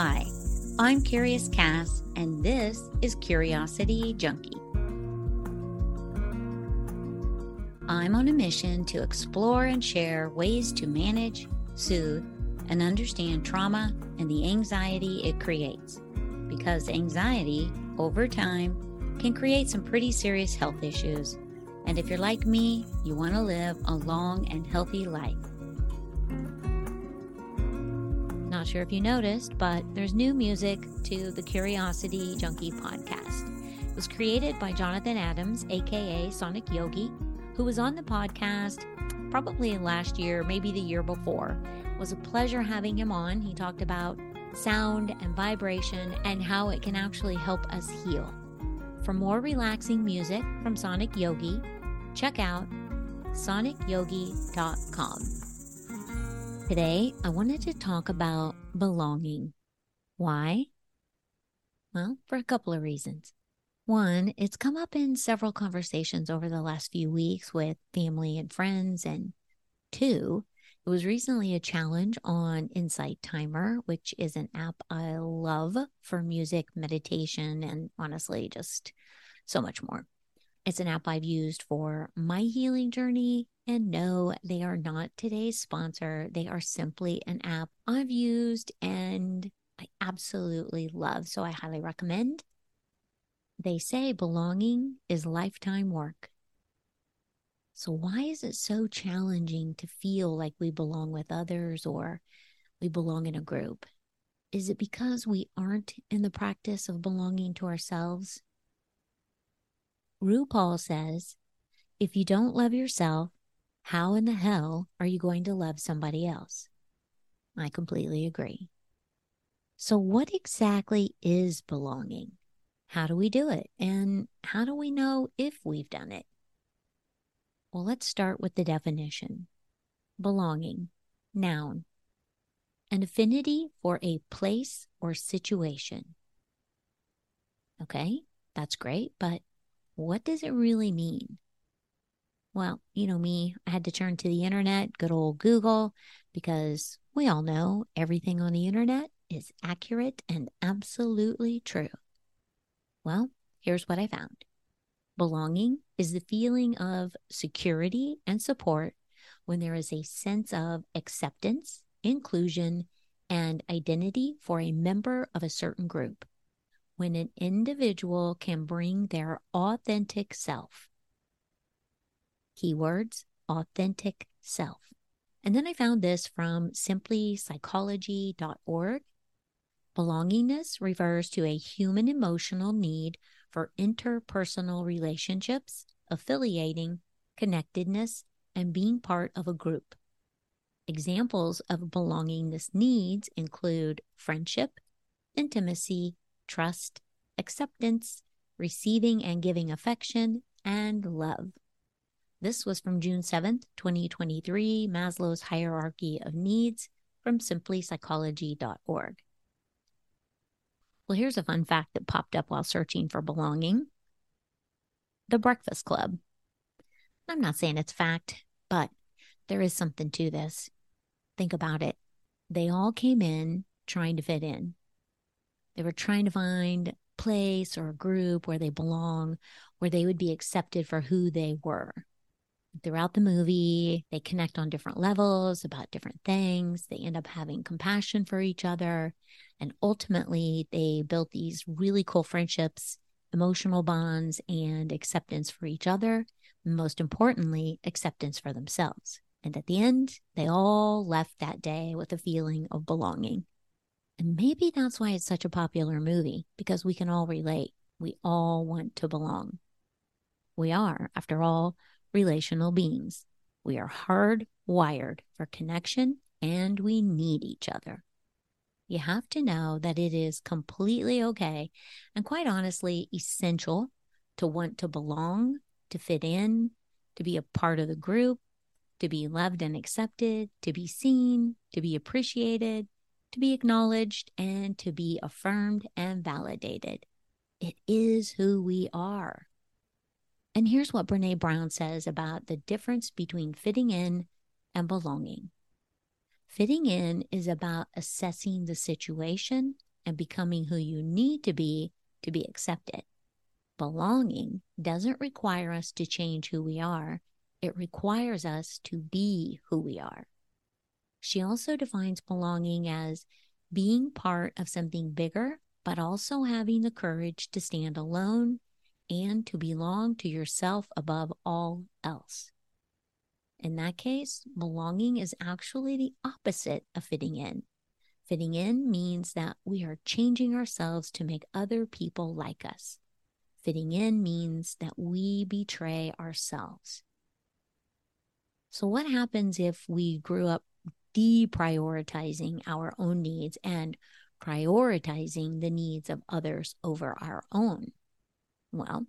Hi, I'm Curious Cass, and this is Curiosity Junkie. I'm on a mission to explore and share ways to manage, soothe, and understand trauma and the anxiety it creates. Because anxiety, over time, can create some pretty serious health issues. And if you're like me, you want to live a long and healthy life. Not sure if you noticed, but there's new music to the Curiosity Junkie podcast. It was created by Jonathan Adams, aka Sonic Yogi, who was on the podcast probably last year, maybe the year before. It was a pleasure having him on. He talked about sound and vibration and how it can actually help us heal. For more relaxing music from Sonic Yogi, check out sonicyogi.com. Today, I wanted to talk about belonging. Why? Well, for a couple of reasons. One, it's come up in several conversations over the last few weeks with family and friends. And two, it was recently a challenge on Insight Timer, which is an app I love for music, meditation, and honestly, just so much more. It's an app I've used for my healing journey. And no, they are not today's sponsor. They are simply an app I've used and I absolutely love. So I highly recommend. They say belonging is lifetime work. So, why is it so challenging to feel like we belong with others or we belong in a group? Is it because we aren't in the practice of belonging to ourselves? RuPaul says, if you don't love yourself, how in the hell are you going to love somebody else? I completely agree. So, what exactly is belonging? How do we do it? And how do we know if we've done it? Well, let's start with the definition belonging, noun, an affinity for a place or situation. Okay, that's great, but what does it really mean? Well, you know me, I had to turn to the internet, good old Google, because we all know everything on the internet is accurate and absolutely true. Well, here's what I found belonging is the feeling of security and support when there is a sense of acceptance, inclusion, and identity for a member of a certain group when an individual can bring their authentic self. Keywords authentic self. And then I found this from simplypsychology.org. Belongingness refers to a human emotional need for interpersonal relationships, affiliating, connectedness, and being part of a group. Examples of belongingness needs include friendship, intimacy, trust, acceptance, receiving and giving affection, and love. This was from June 7th, 2023, Maslow's Hierarchy of Needs from simplypsychology.org. Well, here's a fun fact that popped up while searching for belonging The Breakfast Club. I'm not saying it's fact, but there is something to this. Think about it. They all came in trying to fit in. They were trying to find place or a group where they belong, where they would be accepted for who they were. Throughout the movie, they connect on different levels about different things. They end up having compassion for each other. And ultimately, they built these really cool friendships, emotional bonds, and acceptance for each other. Most importantly, acceptance for themselves. And at the end, they all left that day with a feeling of belonging. And maybe that's why it's such a popular movie, because we can all relate. We all want to belong. We are, after all, relational beings. We are hardwired for connection and we need each other. You have to know that it is completely okay and quite honestly essential to want to belong, to fit in, to be a part of the group, to be loved and accepted, to be seen, to be appreciated, to be acknowledged and to be affirmed and validated. It is who we are. And here's what Brene Brown says about the difference between fitting in and belonging. Fitting in is about assessing the situation and becoming who you need to be to be accepted. Belonging doesn't require us to change who we are, it requires us to be who we are. She also defines belonging as being part of something bigger, but also having the courage to stand alone and to belong to yourself above all else. In that case, belonging is actually the opposite of fitting in. Fitting in means that we are changing ourselves to make other people like us. Fitting in means that we betray ourselves. So, what happens if we grew up deprioritizing our own needs and prioritizing the needs of others over our own? Well,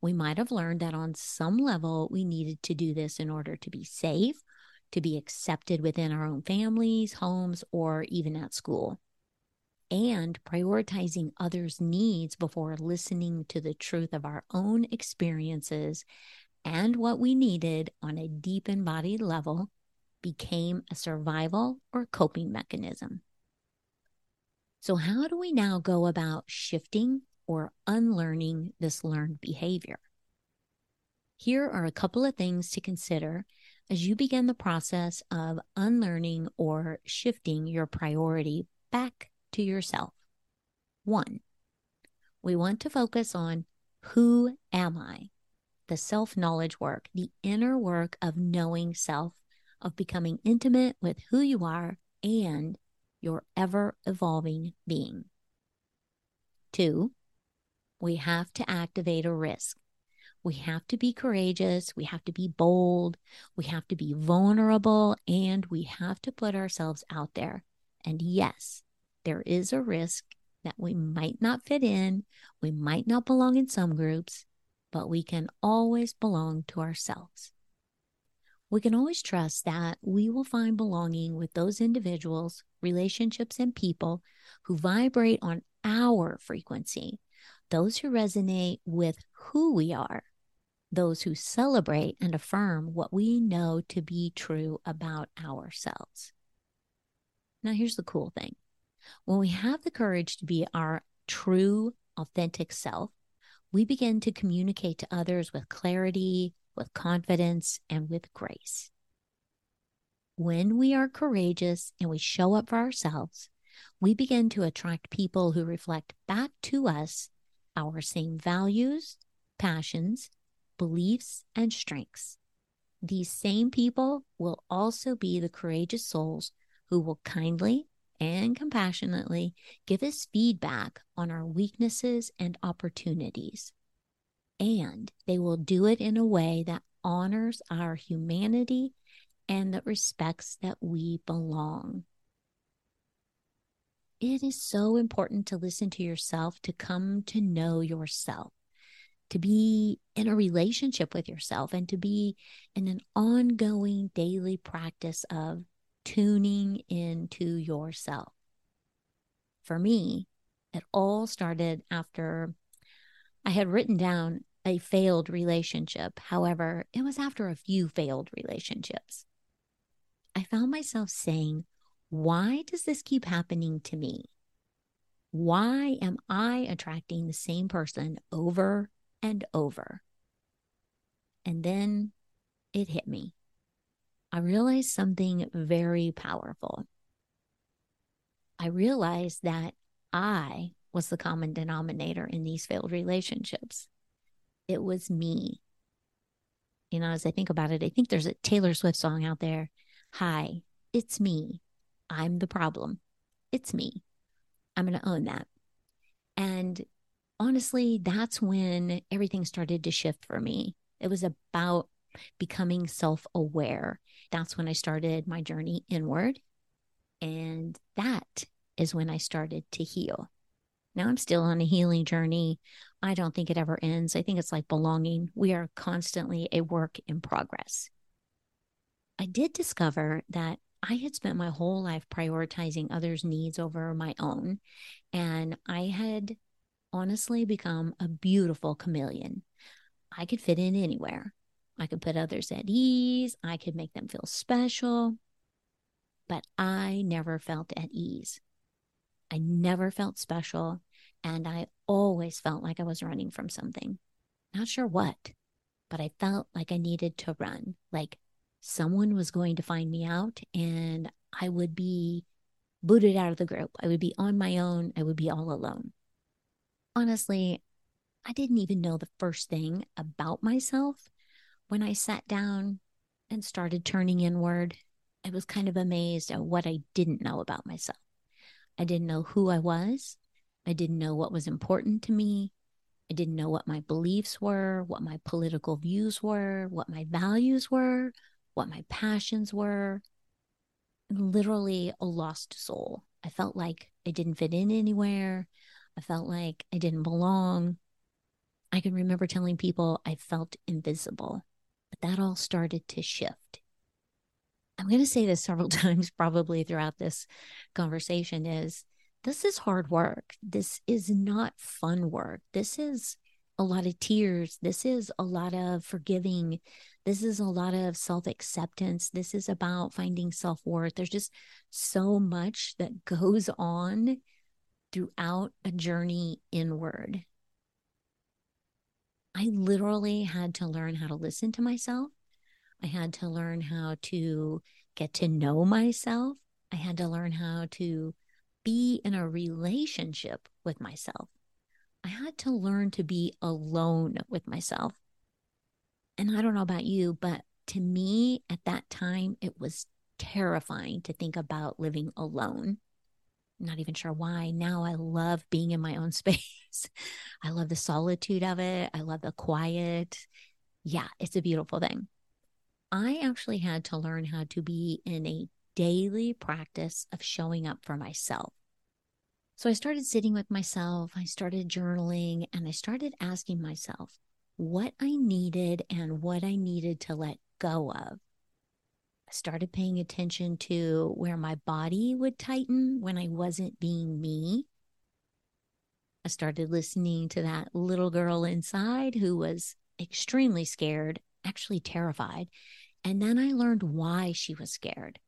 we might have learned that on some level we needed to do this in order to be safe, to be accepted within our own families, homes, or even at school. And prioritizing others' needs before listening to the truth of our own experiences and what we needed on a deep embodied level became a survival or coping mechanism. So, how do we now go about shifting or unlearning this learned behavior? Here are a couple of things to consider as you begin the process of unlearning or shifting your priority back to yourself. One, we want to focus on who am I? The self knowledge work, the inner work of knowing self of becoming intimate with who you are and your ever evolving being. Two, we have to activate a risk. We have to be courageous. We have to be bold. We have to be vulnerable and we have to put ourselves out there. And yes, there is a risk that we might not fit in. We might not belong in some groups, but we can always belong to ourselves we can always trust that we will find belonging with those individuals, relationships, and people who vibrate on our frequency, those who resonate with who we are, those who celebrate and affirm what we know to be true about ourselves. Now, here's the cool thing when we have the courage to be our true, authentic self, we begin to communicate to others with clarity, with confidence, and with grace. When we are courageous and we show up for ourselves, we begin to attract people who reflect back to us our same values, passions, beliefs, and strengths. These same people will also be the courageous souls who will kindly and compassionately give us feedback on our weaknesses and opportunities and they will do it in a way that honors our humanity and that respects that we belong. It is so important to listen to yourself, to come to know yourself, to be in a relationship with yourself, and to be in an ongoing daily practice of tuning into yourself. For me, it all started after I had written down a failed relationship. However, it was after a few failed relationships. I found myself saying, Why does this keep happening to me? Why am I attracting the same person over and over? And then it hit me. I realized something very powerful. I realized that I was the common denominator in these failed relationships it was me. You know, as I think about it, I think there's a Taylor Swift song out there. Hi, it's me. I'm the problem. It's me. I'm going to own that. And honestly, that's when everything started to shift for me. It was about becoming self aware. That's when I started my journey inward. And that is when I started to heal. Now I'm still on a healing journey. I don't think it ever ends. I think it's like belonging. We are constantly a work in progress. I did discover that I had spent my whole life prioritizing others' needs over my own. And I had honestly become a beautiful chameleon. I could fit in anywhere. I could put others at ease. I could make them feel special. But I never felt at ease. I never felt special. And I always felt like I was running from something. Not sure what, but I felt like I needed to run. Like someone was going to find me out and I would be booted out of the group. I would be on my own. I would be all alone. Honestly, I didn't even know the first thing about myself when I sat down and started turning inward. I was kind of amazed at what I didn't know about myself. I didn't know who I was. I didn't know what was important to me. I didn't know what my beliefs were, what my political views were, what my values were, what my passions were. Literally a lost soul. I felt like I didn't fit in anywhere. I felt like I didn't belong. I can remember telling people I felt invisible, but that all started to shift. I'm going to say this several times probably throughout this conversation is this is hard work. This is not fun work. This is a lot of tears. This is a lot of forgiving. This is a lot of self acceptance. This is about finding self worth. There's just so much that goes on throughout a journey inward. I literally had to learn how to listen to myself. I had to learn how to get to know myself. I had to learn how to be in a relationship with myself. I had to learn to be alone with myself. And I don't know about you, but to me at that time, it was terrifying to think about living alone. I'm not even sure why. Now I love being in my own space. I love the solitude of it. I love the quiet. Yeah, it's a beautiful thing. I actually had to learn how to be in a daily practice of showing up for myself. So I started sitting with myself, I started journaling, and I started asking myself what I needed and what I needed to let go of. I started paying attention to where my body would tighten when I wasn't being me. I started listening to that little girl inside who was extremely scared, actually terrified. And then I learned why she was scared.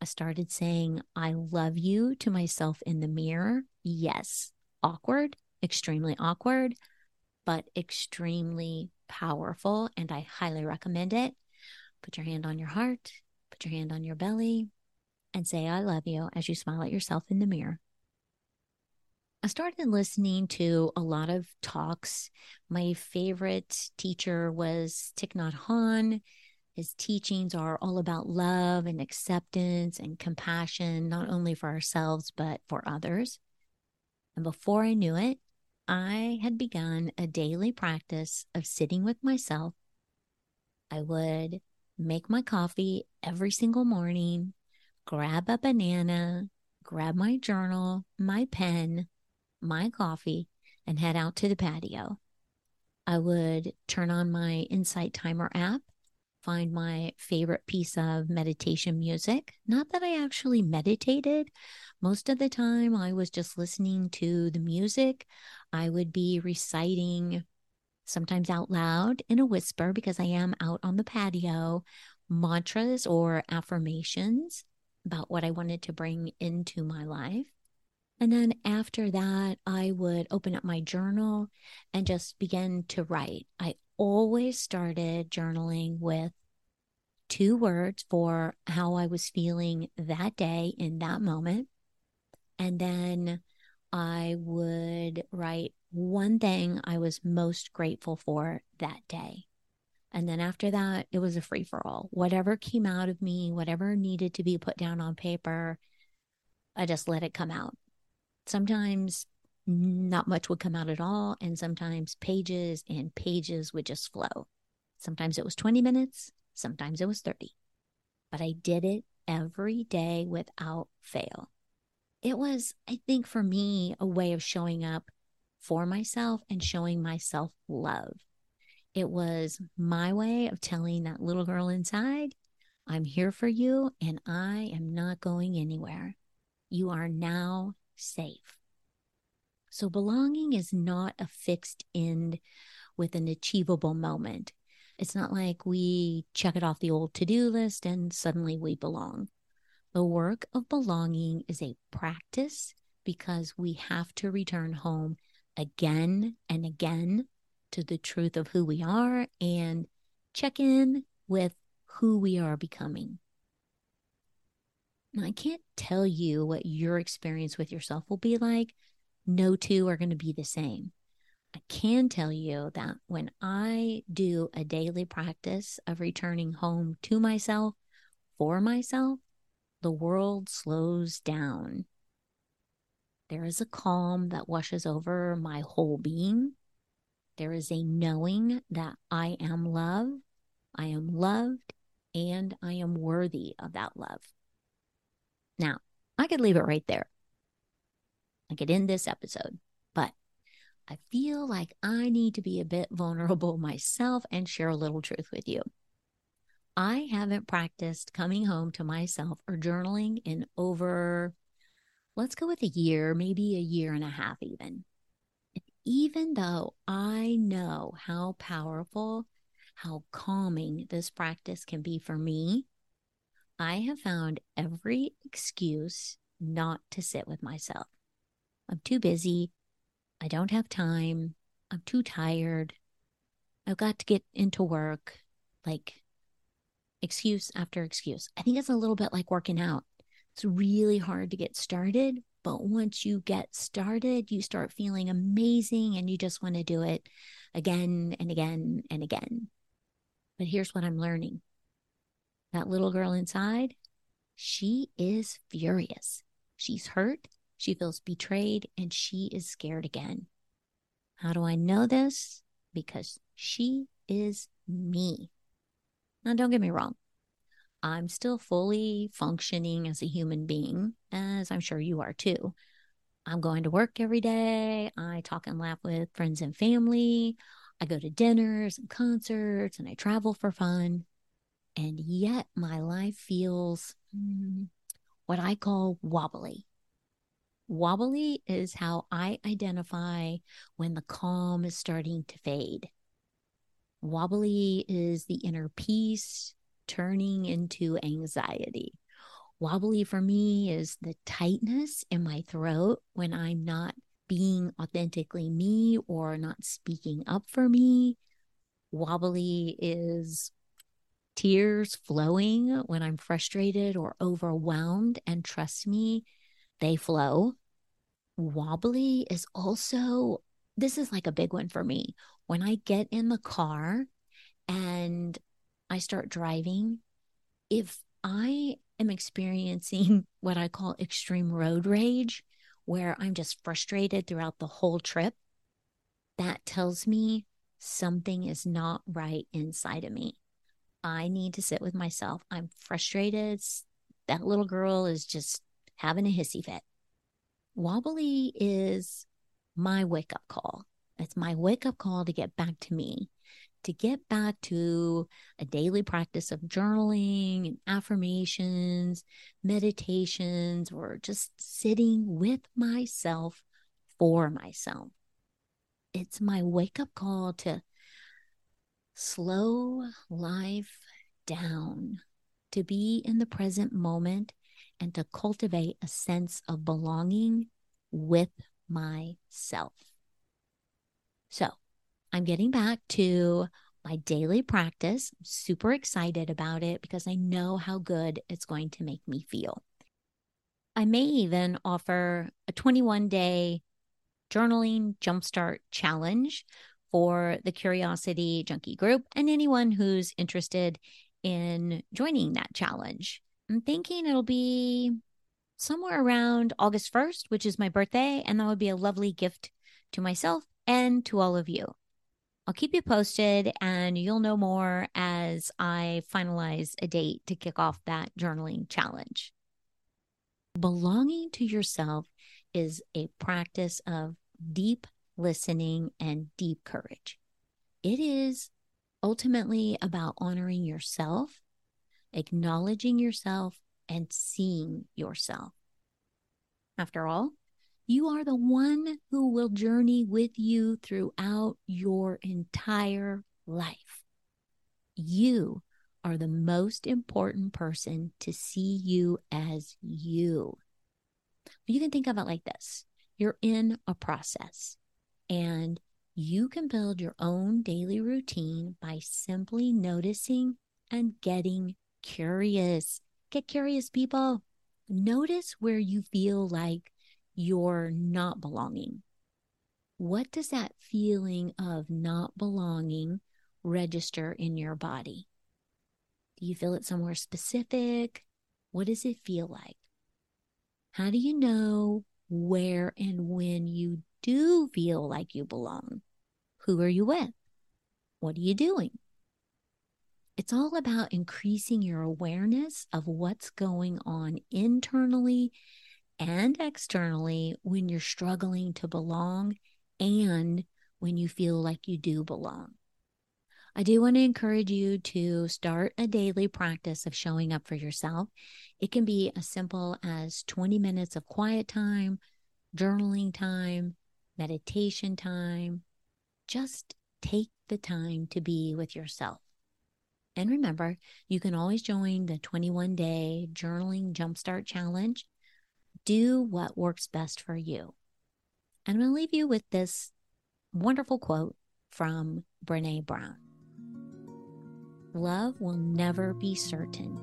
I started saying, I love you to myself in the mirror. Yes, awkward, extremely awkward, but extremely powerful. And I highly recommend it. Put your hand on your heart, put your hand on your belly, and say, I love you as you smile at yourself in the mirror. I started listening to a lot of talks. My favorite teacher was Thich Nhat Hanh. His teachings are all about love and acceptance and compassion, not only for ourselves, but for others. And before I knew it, I had begun a daily practice of sitting with myself. I would make my coffee every single morning, grab a banana, grab my journal, my pen, my coffee, and head out to the patio. I would turn on my Insight Timer app find my favorite piece of meditation music. Not that I actually meditated. Most of the time, I was just listening to the music. I would be reciting, sometimes out loud in a whisper, because I am out on the patio, mantras or affirmations about what I wanted to bring into my life. And then after that, I would open up my journal and just begin to write. I always started journaling with two words for how I was feeling that day in that moment. And then I would write one thing I was most grateful for that day. And then after that, it was a free for all. Whatever came out of me, whatever needed to be put down on paper, I just let it come out. Sometimes not much would come out at all. And sometimes pages and pages would just flow. Sometimes it was 20 minutes, sometimes it was 30. But I did it every day without fail. It was, I think, for me, a way of showing up for myself and showing myself love. It was my way of telling that little girl inside, I'm here for you and I am not going anywhere. You are now safe. So, belonging is not a fixed end with an achievable moment. It's not like we check it off the old to do list and suddenly we belong. The work of belonging is a practice because we have to return home again and again to the truth of who we are and check in with who we are becoming. I can't tell you what your experience with yourself will be like. No two are going to be the same. I can tell you that when I do a daily practice of returning home to myself, for myself, the world slows down. There is a calm that washes over my whole being. There is a knowing that I am love, I am loved, and I am worthy of that love. Now, I could leave it right there. I could in this episode, but I feel like I need to be a bit vulnerable myself and share a little truth with you. I haven't practiced coming home to myself or journaling in over, let's go with a year, maybe a year and a half, even. Even though I know how powerful, how calming this practice can be for me, I have found every excuse not to sit with myself. I'm too busy. I don't have time. I'm too tired. I've got to get into work. Like excuse after excuse. I think it's a little bit like working out. It's really hard to get started, but once you get started, you start feeling amazing and you just want to do it again and again and again. But here's what I'm learning that little girl inside, she is furious. She's hurt, she feels betrayed, and she is scared again. How do I know this? Because she is me. Now, don't get me wrong. I'm still fully functioning as a human being, as I'm sure you are too. I'm going to work every day. I talk and laugh with friends and family. I go to dinners and concerts and I travel for fun. And yet my life feels mm, what I call wobbly. Wobbly is how I identify when the calm is starting to fade. Wobbly is the inner peace turning into anxiety. Wobbly for me is the tightness in my throat when I'm not being authentically me or not speaking up for me. Wobbly is tears flowing when I'm frustrated or overwhelmed. And trust me, they flow. Wobbly is also, this is like a big one for me. When I get in the car and I start driving, if I am experiencing what I call extreme road rage, where I'm just frustrated throughout the whole trip, that tells me something is not right inside of me. I need to sit with myself. I'm frustrated. That little girl is just having a hissy fit. Wobbly is my wake up call. It's my wake up call to get back to me, to get back to a daily practice of journaling and affirmations, meditations, or just sitting with myself for myself. It's my wake up call to slow life down, to be in the present moment, and to cultivate a sense of belonging with myself. So I'm getting back to my daily practice. I'm super excited about it because I know how good it's going to make me feel. I may even offer a 21 day journaling jumpstart challenge for the Curiosity Junkie group and anyone who's interested in joining that challenge. I'm thinking it'll be somewhere around August 1st, which is my birthday, and that would be a lovely gift to myself and to all of you. I'll keep you posted and you'll know more as I finalize a date to kick off that journaling challenge. Belonging to yourself is a practice of deep listening, and deep courage. It is ultimately about honoring yourself, acknowledging yourself, and seeing yourself. After all, you are the one who will journey with you throughout your entire life. You are the most important person to see you as you. You can think of it like this you're in a process and you can build your own daily routine by simply noticing and getting curious. Get curious, people. Notice where you feel like you're not belonging. What does that feeling of not belonging register in your body? Do you feel it somewhere specific? What does it feel like? How do you know where and when you do feel like you belong? Who are you with? What are you doing? It's all about increasing your awareness of what's going on internally and externally when you're struggling to belong and when you feel like you do belong. I do want to encourage you to start a daily practice of showing up for yourself. It can be as simple as 20 minutes of quiet time, journaling time, meditation time. Just take the time to be with yourself. And remember, you can always join the 21 day journaling jumpstart challenge. Do what works best for you. And I'm going to leave you with this wonderful quote from Brene Brown love will never be certain.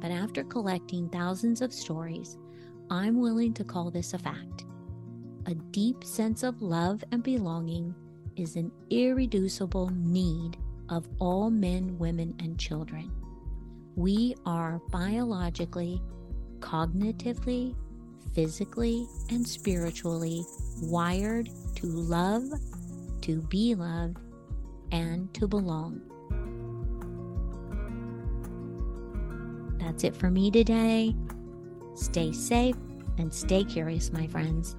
But after collecting thousands of stories, I'm willing to call this a fact. A deep sense of love and belonging is an irreducible need of all men, women, and children. We are biologically, cognitively, physically, and spiritually wired to love, to be loved, and to belong. That's it for me today. Stay safe and stay curious, my friends.